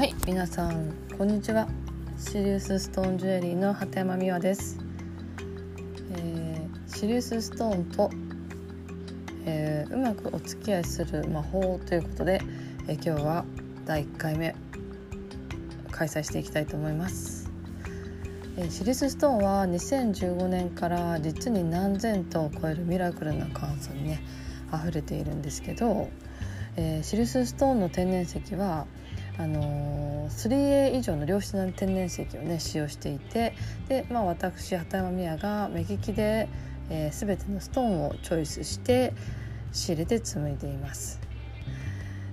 はい皆さんこんにちは。シリウスストーンジュエリーの鳩山美和です、えー、シリウスストーンと、えー、うまくお付き合いする魔法ということで、えー、今日は第1回目開催していきたいと思います、えー、シリウスストーンは2015年から実に何千とを超えるミラクルな感想にね溢れているんですけど、えー、シリウスストーンの天然石はあの 3A 以上の良質な天然石をね使用していてで、まあ、私畑山美也が目利きで、えー、全てのストーンをチョイスして仕入れて紡いでいます。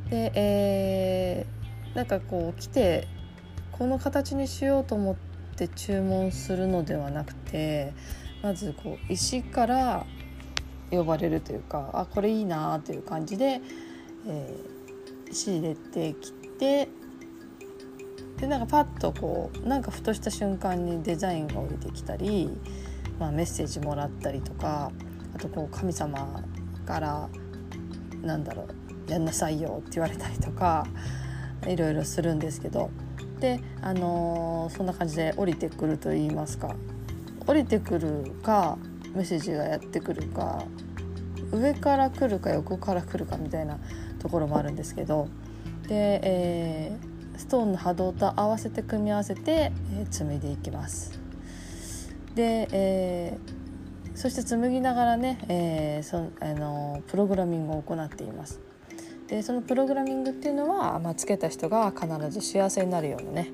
で、えー、なんかこう来てこの形にしようと思って注文するのではなくてまずこう石から呼ばれるというかあこれいいなという感じで、えー、仕入れてきてでなんかパッとこうなんかふとした瞬間にデザインが降りてきたり、まあ、メッセージもらったりとかあとこう神様からなんだろうやんなさいよって言われたりとかいろいろするんですけど。であのー、そんな感じで降りてくると言いますか。降りてくるかメッセージがやってくるか上から来るか横から来るかみたいなところもあるんですけどで、えー、ストーンの波動と合わせて組み合わせて、えー、紡いでいきます。で、えー、そして紡ぎながらね、えー、そあのプログラミングを行っています。でそのプログラミングっていうのは、まあ、つけた人が必ず幸せになるようなね、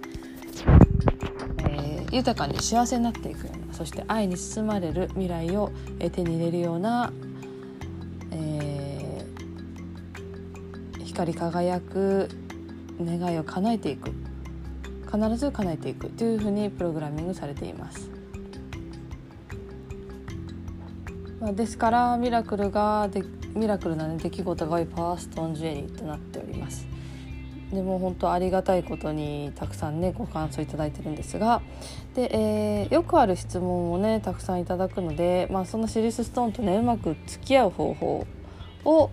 えー、豊かに幸せになっていくようなそして愛に包まれる未来をえ手に入れるような、光り輝く願いを叶えていく必ず叶えていくというふうにプログラミングされています。まあ、ですからミラクルがでミラクルな、ね、出来事が多いパワーストーンジュエリーとなっております。でも本当ありがたいことにたくさんねご感想いただいてるんですがで、えー、よくある質問をねたくさんいただくので、まあ、そのシリスストーンとねうまく付き合う方法を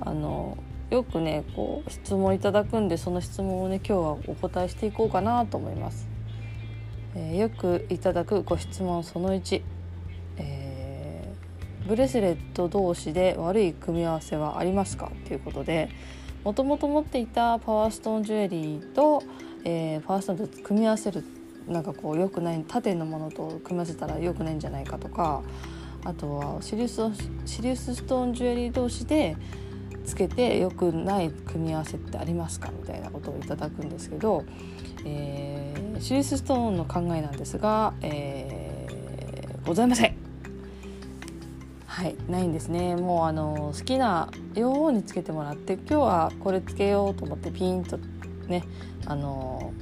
あのよくねこう質問いただくんでその質問をね今日はお答えしていこうかなと思います。えー、よくいただくご質問その1、えー、ブレスレット同士で悪い組み合わせはありますか？ということでもともと持っていたパワーストーンジュエリーと、えー、パワーストーンと組み合わせるなんかこう良くない縦のものと組み合わせたら良くないんじゃないかとかあとはシリウスシリウスストーンジュエリー同士でつけて良くない組み合わせってありますかみたいなことをいただくんですけど、えー、シリスストーンの考えなんですが、えー、ございません。はいないんですねもうあの好きなようにつけてもらって今日はこれつけようと思ってピンとねあの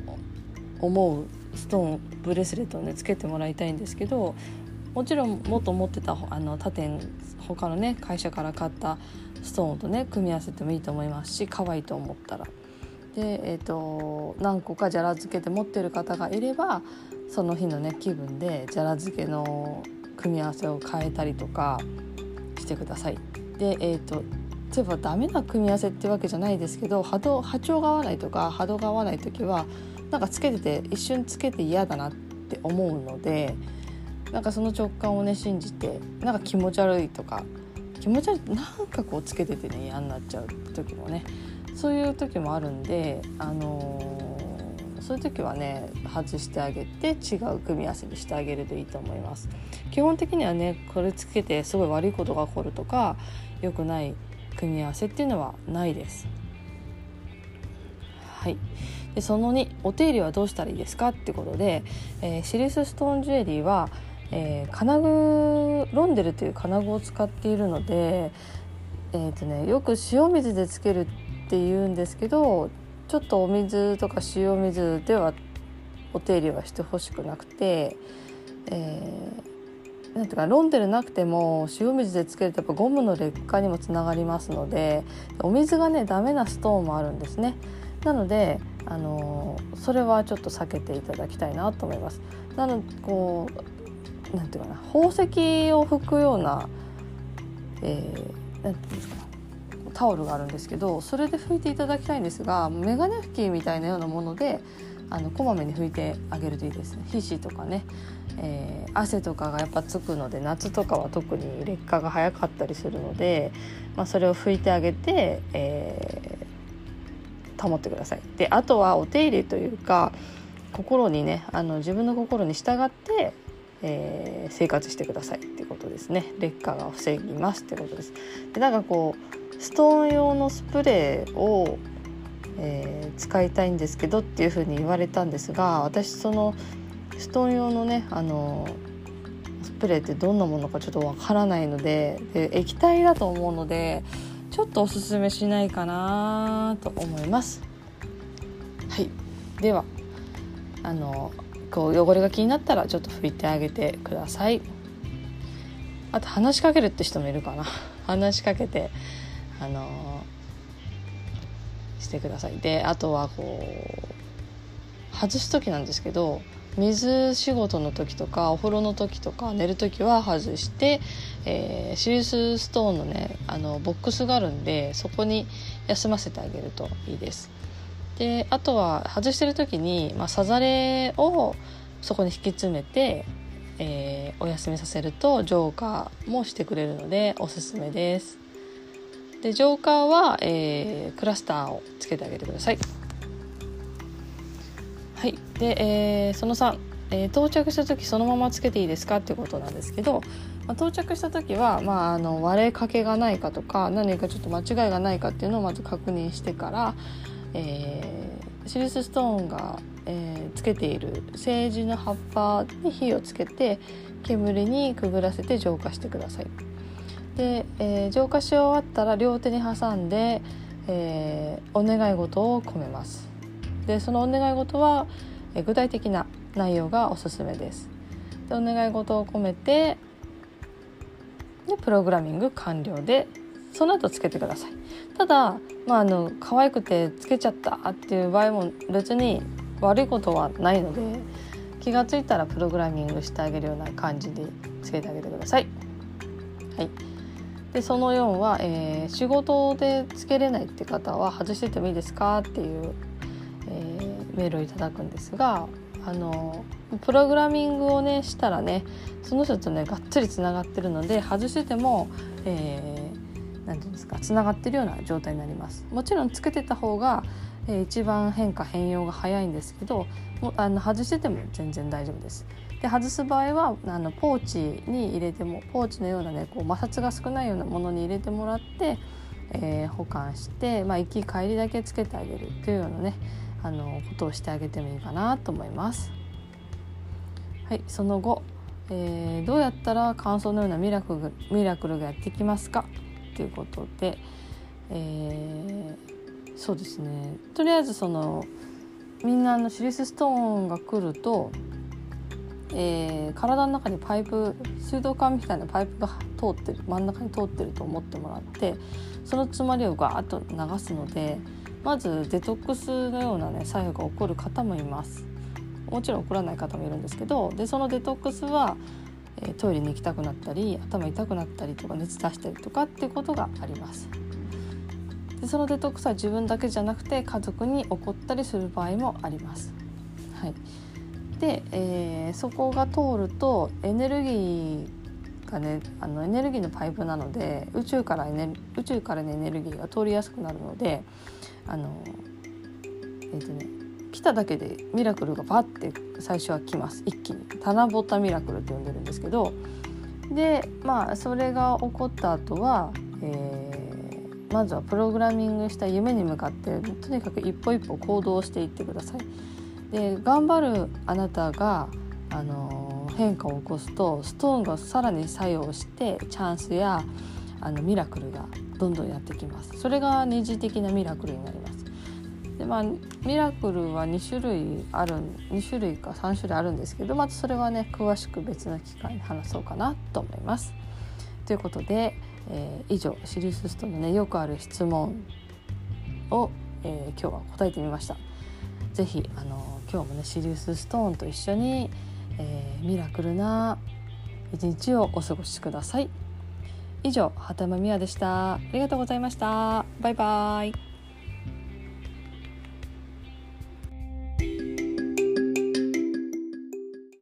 思うストーンブレスレットをねつけてもらいたいんですけどもちろんもっと持ってたあの他店他のね会社から買ったストーンとね組み合わせてもいいと思いますし可愛いと思ったら。で、えーと、何個かじゃら漬けで持ってる方がいればその日のね気分でじゃら漬けの組み合わせを変えたりとかしてください。で、えーと、例えばダメな組み合わせってわけじゃないですけど波動波長が合わないとか波動が合わない時はなんかつけてて一瞬つけて嫌だなって思うのでなんかその直感をね信じてなんか気持ち悪いとか気持ち悪いなんかこうつけててね嫌になっちゃう時もねそういう時もあるんで、あのー、そういう時はね外してあげて違う組み合わせにしてあげるといいと思います。基本的にはねこれつけてすごい悪いことが起こるとか良くない組み合わせっていうのはないです。はい。でその2お手入れはどうしたらいいですかってことで、えー、シリスストーンジュエリーはえー、金具ロンデルという金具を使っているので、えーとね、よく塩水でつけるっていうんですけどちょっとお水とか塩水ではお手入れはしてほしくなくて、えー、なんていうかロンデルなくても塩水でつけるとやっぱゴムの劣化にもつながりますのでお水がねダメなストーンもあるんですね。なのであのそれはちょっと避けていただきたいなと思います。なのこうなんていうかな宝石を拭くような、えー、なんていうんですかタオルがあるんですけどそれで拭いていただきたいんですがメガネ拭きみたいなようなものであのこまめに拭いてあげるといいですね。皮脂とかね、えー、汗とかがやっぱつくので夏とかは特に劣化が早かったりするので、まあ、それを拭いてあげて、えー、保ってください。であとはお手入れというか心にねあの自分の心に従って、えー、生活してくださいってことですね。劣化が防ぎますってことです。でなんかこうストーン用のスプレーをえー、使いたいんですけどっていうふうに言われたんですが私そのストーン用のねあのスプレーってどんなものかちょっとわからないのでで液体だと思うのでちょっとおすすめしないかなと思います。はい。ではあのこう汚れが気になったらちょっと拭いてあげてください。あと話しかけるって人もいるかな話しかけてあのしてくださいであとはこう外す時なんですけど水仕事の時とかお風呂の時とか寝る時は外して、えー、シリウスストーンのねあのボックスがあるんでそこに休ませてあげるといいです。であとは外してる時に、まあ、さざれをそこに引き詰めて、えー、お休みさせると浄化もしてくれるのでおすすめです。でジョーカーは、えー、クラスターをつけてあげてください。はい、で、えー、その3、えー、到着した時そのままつけていいですかっていうことなんですけど、まあ、到着した時は、まあ、あの割れかけがないかとか何かちょっと間違いがないかっていうのをまず確認してから、えー、シリスストーンが、えー、つけている政治の葉っぱに火をつけて煙にくぐらせて浄化してください。で、えー、浄化し終わったら両手に挟んで、えー、お願い事を込めます。でそのお願い事は、えー、具体的な内容がおすすめです。でお願い事を込めてでプログラミング完了でその後つけてください。ただまああの可愛くてつけちゃったっていう場合も別に悪いことはないので気が付いたらプログラミングしてあげるような感じでつけてあげてください。はい。でその4は、えー、仕事でつけれないって方は外しててもいいですかっていう、えー、メールをいただくんですがあのプログラミングをねしたらねその人とねがっつりつながってるので外してても、えー、なんていうんですかつながってるような状態になります。もちろんつけてた方が、えー、一番変化変容が早いんですけどもあの外してても全然大丈夫です。で外す場合はあのポーチに入れてもポーチのようなねこう摩擦が少ないようなものに入れてもらって、えー、保管して、まあ、行き帰りだけつけてあげるというようなねあのことをしてあげてもいいかなと思います。はい、その後、えー、どうやったら乾燥のようなミラクルミラクルがやってきますか。ということで、えー、そうですね。とりあえずそのみんなのシリスストーンが来るとえー、体の中にパイプ水道管みたいなパイプが通ってる真ん中に通ってると思ってもらってその詰まりをガーッと流すのでまずデトックスのようなね作用が起こる方もいます。もちろん起こらない方もいるんですけどでそのデトックスは、え、トイレに行きたくなったり頭痛くなったりとか熱出したりとかっていうことがあります。でそのデトックスは自分だけじゃなくて家族に起こったりする場合もあります。はい。で、えー、そこが通るとエネルギーがねあのエネルギーのパイプなので宇宙からエネ宇宙からのエネルギーが通りやすくなるのであのえっ、ー、とね来ただけでミラクルがバッて最初は来ます。一気に。棚ぼたミラクルって呼んでるんですけど。でまあそれが起こった後は、えー、まずはプログラミングした夢に向かってとにかく一歩一歩行動していってください。で頑張るあなたがあの変化を起こすとストーンがさらに作用してチャンスやあのミラクルがどんどんやってきます。それが二次的なミラクルになります。でまあミラクルは2種類ある2種類か3種類あるんですけどまたそれはね詳しく別の機会に話そうかなと思います。ということで、えー、以上シリウスストーンのねよくある質問を、えー、今日は答えてみました。是非あの今日もねシリウスストーンと一緒に、えー、ミラクルな一日をお過ごしください。以上畑間美也でした。ありがとうございました。バイバイ。